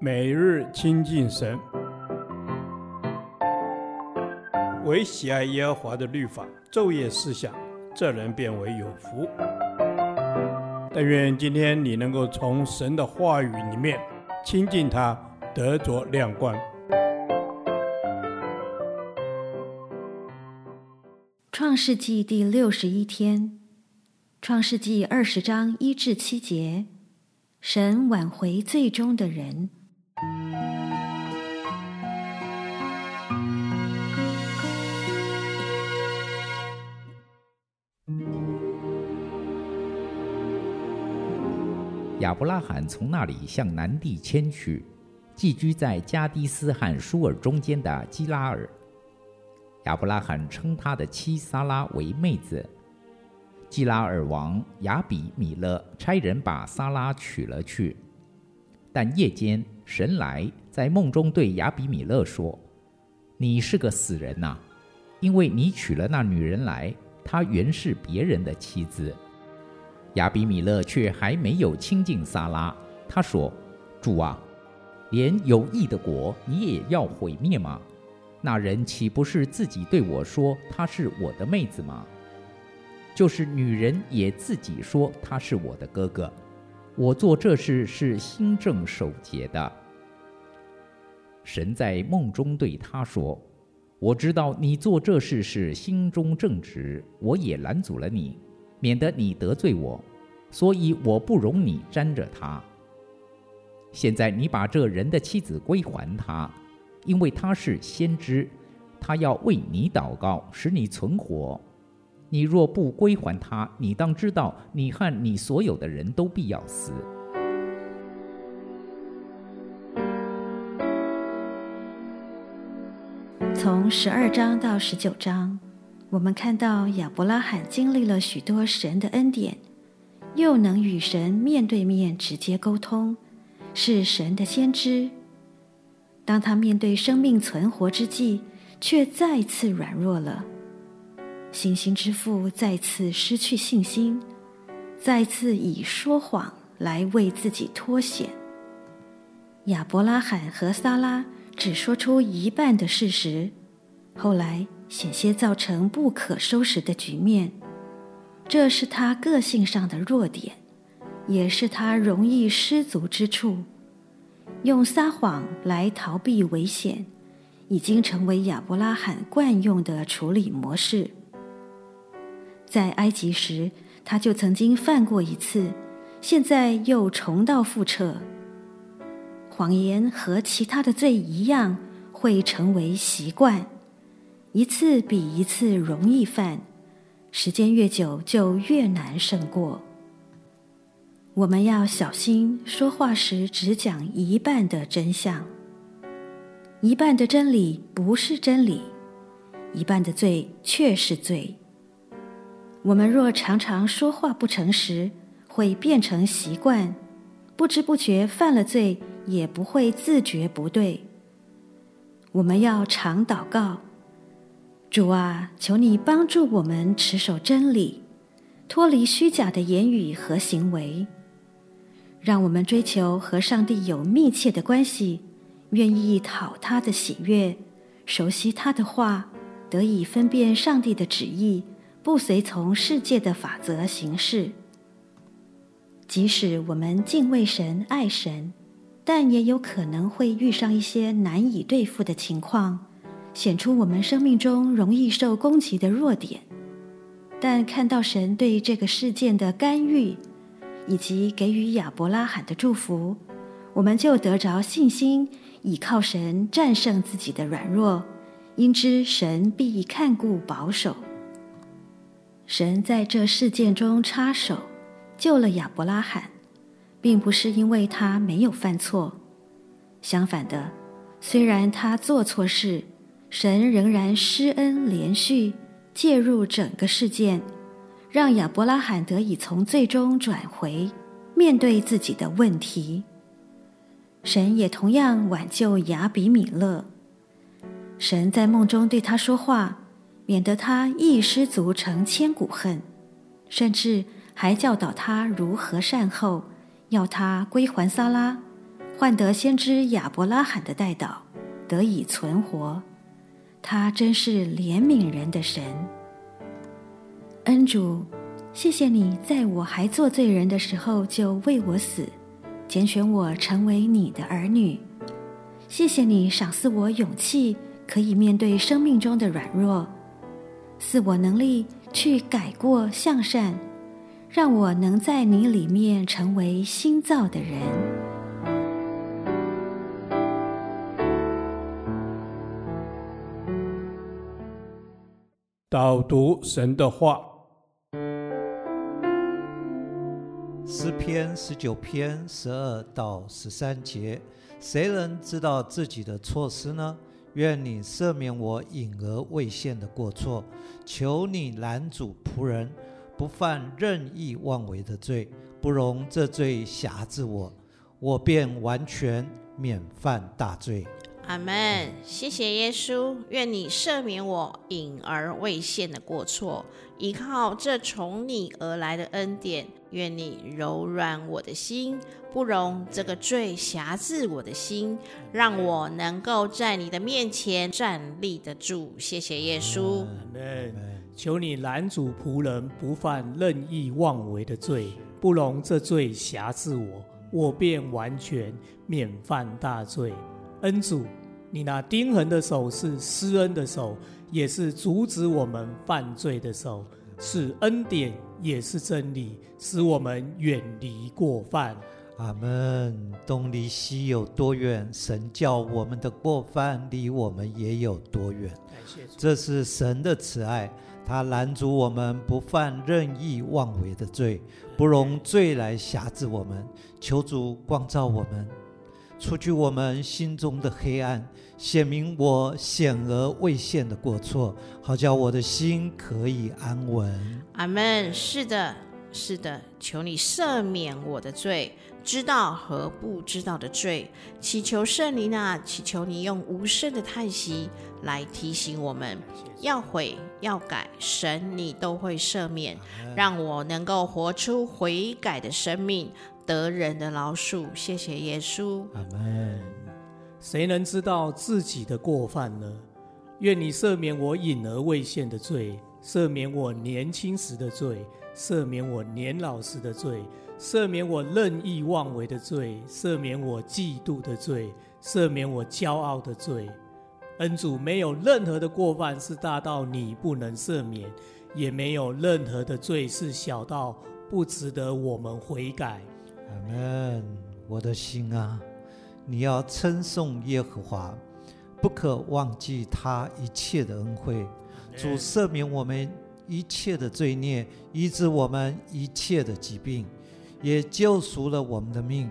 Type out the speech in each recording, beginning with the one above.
每日亲近神，唯喜爱耶和华的律法，昼夜思想，这人便为有福。但愿今天你能够从神的话语里面亲近他，得着亮光。创世纪第六十一天，创世纪二十章一至七节，神挽回罪中的人。亚伯拉罕从那里向南地迁去，寄居在加迪斯和舒尔中间的基拉尔。亚伯拉罕称他的妻撒拉为妹子。基拉尔王亚比米勒差人把萨拉娶了去，但夜间神来在梦中对亚比米勒说：“你是个死人呐，因为你娶了那女人来，她原是别人的妻子。”亚比米勒却还没有亲近萨拉，他说：“主啊，连有益的国你也要毁灭吗？”那人岂不是自己对我说她是我的妹子吗？就是女人也自己说他是我的哥哥。我做这事是心正守节的。神在梦中对他说：“我知道你做这事是心中正直，我也拦阻了你，免得你得罪我，所以我不容你沾着他。现在你把这人的妻子归还他。”因为他是先知，他要为你祷告，使你存活。你若不归还他，你当知道，你和你所有的人都必要死。从十二章到十九章，我们看到亚伯拉罕经历了许多神的恩典，又能与神面对面直接沟通，是神的先知。当他面对生命存活之际，却再次软弱了。信心之父再次失去信心，再次以说谎来为自己脱险。亚伯拉罕和撒拉只说出一半的事实，后来险些造成不可收拾的局面。这是他个性上的弱点，也是他容易失足之处。用撒谎来逃避危险，已经成为亚伯拉罕惯用的处理模式。在埃及时，他就曾经犯过一次，现在又重蹈覆辙。谎言和其他的罪一样，会成为习惯，一次比一次容易犯，时间越久就越难胜过。我们要小心说话时只讲一半的真相，一半的真理不是真理，一半的罪却是罪。我们若常常说话不诚实，会变成习惯，不知不觉犯了罪，也不会自觉不对。我们要常祷告，主啊，求你帮助我们持守真理，脱离虚假的言语和行为。让我们追求和上帝有密切的关系，愿意讨他的喜悦，熟悉他的话，得以分辨上帝的旨意，不随从世界的法则行事。即使我们敬畏神、爱神，但也有可能会遇上一些难以对付的情况，显出我们生命中容易受攻击的弱点。但看到神对这个事件的干预，以及给予亚伯拉罕的祝福，我们就得着信心，倚靠神战胜自己的软弱，因知神必看顾保守。神在这事件中插手，救了亚伯拉罕，并不是因为他没有犯错，相反的，虽然他做错事，神仍然施恩连续，介入整个事件。让亚伯拉罕得以从罪中转回，面对自己的问题。神也同样挽救亚比米勒。神在梦中对他说话，免得他一失足成千古恨，甚至还教导他如何善后，要他归还撒拉，换得先知亚伯拉罕的代祷，得以存活。他真是怜悯人的神。恩主，谢谢你在我还做罪人的时候就为我死，拣选我成为你的儿女。谢谢你赏赐我勇气，可以面对生命中的软弱，赐我能力去改过向善，让我能在你里面成为新造的人。导读神的话，诗篇十九篇十二到十三节。谁能知道自己的措施呢？愿你赦免我隐而未现的过错，求你拦阻仆人不犯任意妄为的罪，不容这罪辖制我，我便完全免犯大罪。阿门。谢谢耶稣，愿你赦免我隐而未现的过错，依靠这从你而来的恩典，愿你柔软我的心。不容这个罪辖制我的心，让我能够在你的面前站立得住。谢谢耶稣。阿门。求你拦阻仆人不犯任意妄为的罪，不容这罪辖制我，我便完全免犯大罪。恩主，你那钉痕的手是施恩的手，也是阻止我们犯罪的手，是恩典，也是真理，使我们远离过犯。阿门。东离西有多远，神叫我们的过犯离我们也有多远。这是神的慈爱，他拦阻我们不犯任意妄为的罪，不容罪来辖制我们。求主光照我们，除去我们心中的黑暗，显明我显而未现的过错，好叫我的心可以安稳。阿门。是的。是的，求你赦免我的罪，知道和不知道的罪。祈求圣灵啊，祈求你用无声的叹息来提醒我们，要悔要改，神你都会赦免，让我能够活出悔改的生命，得人的饶恕。谢谢耶稣。阿门。谁能知道自己的过犯呢？愿你赦免我隐而未现的罪，赦免我年轻时的罪。赦免我年老时的罪，赦免我任意妄为的罪，赦免我嫉妒的罪，赦免我骄傲的罪。恩主，没有任何的过犯是大到你不能赦免，也没有任何的罪是小到不值得我们悔改。阿门。我的心啊，你要称颂耶和华，不可忘记他一切的恩惠。主赦免我们。一切的罪孽，医治我们一切的疾病，也救赎了我们的命，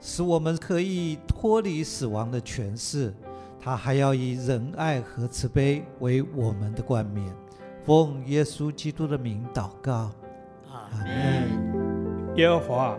使我们可以脱离死亡的权势。他还要以仁爱和慈悲为我们的冠冕。奉耶稣基督的名祷告，阿门。耶和华，